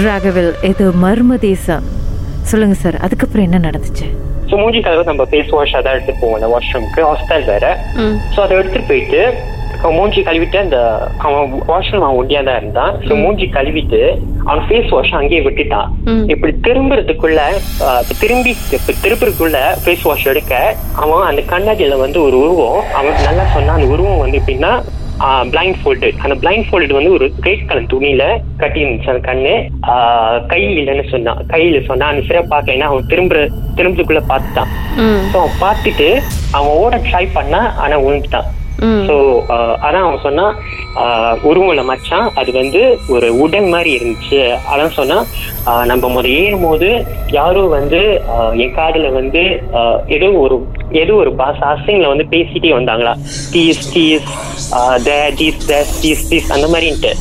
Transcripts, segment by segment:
ராகவில் இது மர்ம தேசம். சொல்லுங்க சார் அதுக்கப்புறம் என்ன நடந்துச்சு? ஸோ மூஞ்சி கழுவு நம்ம ஃபேஸ் வாஷ் அதான் எடுத்துட்டு போவோம் அந்த வாஷ்ரூம்க்கு ஹாஸ்டல் வேற. ஸோ அதை எடுத்துட்டு போயிட்டு அவன் மூஞ்சி கழுவிட்டு அந்த அவன் வாஷ்ரூம் அவன் ஒண்டியா தான் இருந்தான். ஸோ மூஞ்சி கழுவிட்டு அவன் ஃபேஸ் வாஷ் அங்கேயே விட்டுட்டான். இப்படி திரும்புறதுக்குள்ள திரும்பி இப்ப திருப்புறதுக்குள்ள ஃபேஸ் வாஷ் எடுக்க அவன் அந்த கண்ணாடியில வந்து ஒரு உருவம் அவன் நல்லா சொன்னான் அந்த உருவம் வந்து எப்படின்னா பிளைண்ட் ஃபோல்டட் அந்த பிளைண்ட் ஃபோல்டட் வந்து ஒரு ரெட் கலர் துணியில கட்டி இருந்துச்சு அந்த கண்ணு. கை இல்லைன்னு சொன்னான் கையில சொன்னான் அந்த சிறை பார்க்க ஏன்னா அவன் திரும்புற திரும்புறதுக்குள்ள பார்த்துட்டான். ஸோ அவன் பார்த்துட்டு அவன் ஓட ட்ரை பண்ணா ஆனா விழுந்துட்டான் ஸோ அதான் அவன் சொன்னா உருவல மச்சான் அது வந்து ஒரு உடன் மாதிரி இருந்துச்சு. அதான் சொன்னா நம்ம முத ஏறும் போது யாரோ வந்து என் காதுல வந்து ஏதோ ஒரு ஏதோ ஒரு பாஸ் அசிங்ல வந்து பேசிட்டே வந்தாங்களா. டீஸ் டீஸ் டீஸ் டேஸ் டீஸ் அந்த மாதிரின்ட்டு.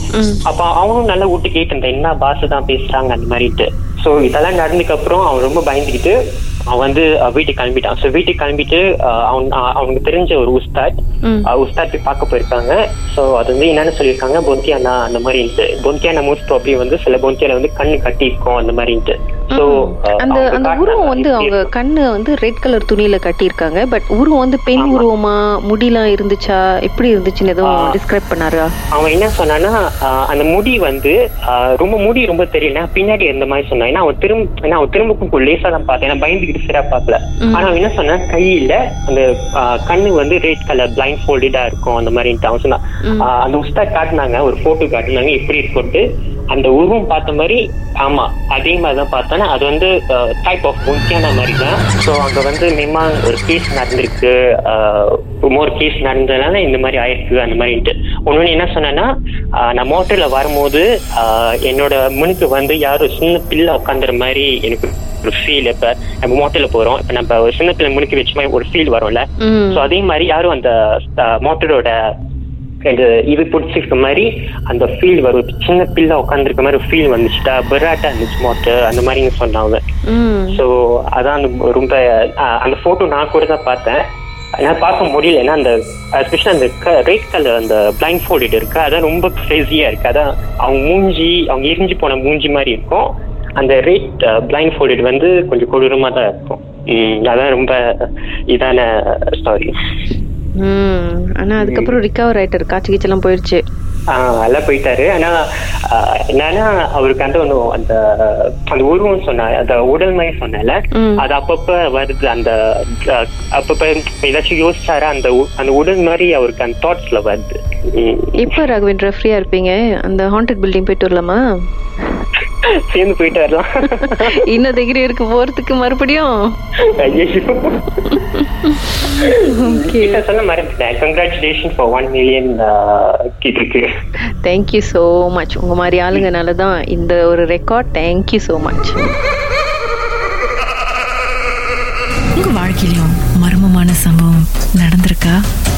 அப்ப அவனும் நல்லா விட்டு கேட்டு இருந்தான் என்ன பாஷை தான் பேசுறாங்க? அந்த மாதிரிட்டு ஸோ இதெல்லாம் நடந்ததுக்கு அப்புறம் அவன் ரொம்ப பயந்துக்கிட்டு அவன் வந்து வீட்டுக்கு கிளம்பிட்டான். ஸோ வீட்டுக்கு கிளம்பிட்டு அவன் அவனுக்கு தெரிஞ்ச ஒரு உஸ்தாத் உஸ்தாத் போய் பார்க்க போயிருக்காங்க. ஸோ அது வந்து என்னன்னு சொல்லியிருக்காங்க பொந்தியானா அந்த மாதிரின்ட்டு. பொந்தியானா மோஸ்ட் ப்ராப்ளி வந்து சில பொந்தியால வந்து கண்ணு கட்டி இருக்கும் அந்த மாதிரின்ட்டு. அந்த அந்த உருவம் வந்து அவங்க கண்ணு வந்து ரெட் கலர் துணியில கட்டியிருக்காங்க. பட் உருவம் வந்து பெண் உருவமா? முடிலாம் இருந்துச்சா? எப்படி இருந்துச்சுன்னு எதுவும் டிஸ்கிரைப் பண்ணாரா? அவன் என்ன சொன்னான்னா அந்த முடி வந்து ரொம்ப முடி ரொம்ப தெரியல பின்னாடி இருந்த மாதிரி சொன்னான் ஏன்னா அவன் திரும்ப ஏன்னா அவன் திரும்ப லேசா தான் பார்த்தேன். ஏன்னா பயந்துக்கிட்டு சரியா பார்க்கல. ஆனா அவன் என்ன சொன்னான் கையில அந்த கண்ணு வந்து ரெட் கலர் பிளைண்ட் ஃபோல்டடா இருக்கும் அந்த மாதிரின்ட்டு அவன் சொன்னான். அந்த உஸ்தாத் காட்டினாங்க ஒரு போட்டோ காட்டினாங்க எப்படி இருக்கும்ட்டு அந்த உருவம் பார்த்த மாதிரி ஆமா அதே மாதிரி தான் பார்த்தோன்னா அது வந்து டைப் ஆஃப் முக்கியமான மாதிரி தான். ஸோ அங்க வந்து நிமா ஒரு கேஸ் நடந்திருக்கு. மோர் கேஸ் நடந்ததுனால இந்த மாதிரி ஆயிருக்கு அந்த மாதிரின்ட்டு. ஒன்னொன்னு என்ன சொன்னேன்னா நான் மோட்டர்ல வரும்போது என்னோட முனுக்கு வந்து யாரும் சின்ன பிள்ளை உட்காந்துற மாதிரி எனக்கு ஒரு ஃபீல் இப்ப நம்ம மோட்டர்ல போறோம். இப்ப நம்ம ஒரு சின்ன பிள்ளை முனுக்கு வச்ச மாதிரி ஒரு ஃபீல் வரும்ல. ஸோ அதே மாதிரி யாரும் அந்த மோட்டரோட இது இது பிடிச்சிருக்க மாதிரி அந்த ஃபீல் வரும். சின்ன பிள்ளை உட்காந்துருக்க மாதிரி ஃபீல் வந்துச்சுட்டா பெராட்டா இருந்துச்சு மோட்டர் அந்த மாதிரின்னு சொன்னாங்க ஸோ அதான் அந்த ரொம்ப அந்த போட்டோ நான் கூட தான் பார்த்தேன். என்னால் பார்க்க முடியல. ஏன்னா அந்த எஸ்பெஷலி அந்த ரெட் கலர் அந்த பிளைண்ட் ஃபோல்டட் இருக்கு. அதான் ரொம்ப கிரேசியா இருக்கு. அதான் அவங்க மூஞ்சி அவங்க எரிஞ்சு போன மூஞ்சி மாதிரி இருக்கும். அந்த ரெட் பிளைண்ட் ஃபோல்டட் வந்து கொஞ்சம் கொடூரமா தான் இருக்கும். அதான் ரொம்ப இதான ஸ்டாரி ஆனா அதுக்கப்புறம் ரிகவர் ஆயிட்டாரு. காய்ச்சி கீச்செல்லாம் போயிடுச்சு ஆஹ் எல்லாம் போயிட்டாரு. ஆனா என்னன்னா அவருக்கு அந்த ஒண்ணு அந்த அந்த உருவம் சொன்னார் அந்த உடல் மாதிரி சொன்னல. அது அப்பப்ப வருது. அந்த அப்பப்ப ஏதாச்சும் யோசிச்சாரு? அந்த அந்த உடல் மாதிரி அவருக்கு அந்த தாட்ஸ்ல வருது. எப்போ ராகவேந்திரா ஃப்ரீயா இருப்பீங்க? அந்த ஹாண்டட் பில்டிங் போயிட்டு வரலாமா? சேர்ந்து போயிட்டு வரலாம். இன்னும் டிகிரி இருக்கு போறதுக்கு மறுபடியும்? சொல்ல மறந்துட்டேன். கங்க்ராச்சுலேஷன் ஃபார் ஒன் மில்லியன் கிட்டுக்கு தேங்க்யூ ஸோ மச் உங்க மாதிரி ஆளுங்கனால தான் இந்த ஒரு ரெக்கார்ட் தேங்க்யூ ஸோ மச் உங்க வாழ்க்கையிலும் மர்மமான சம்பவம் நடந்திருக்கா?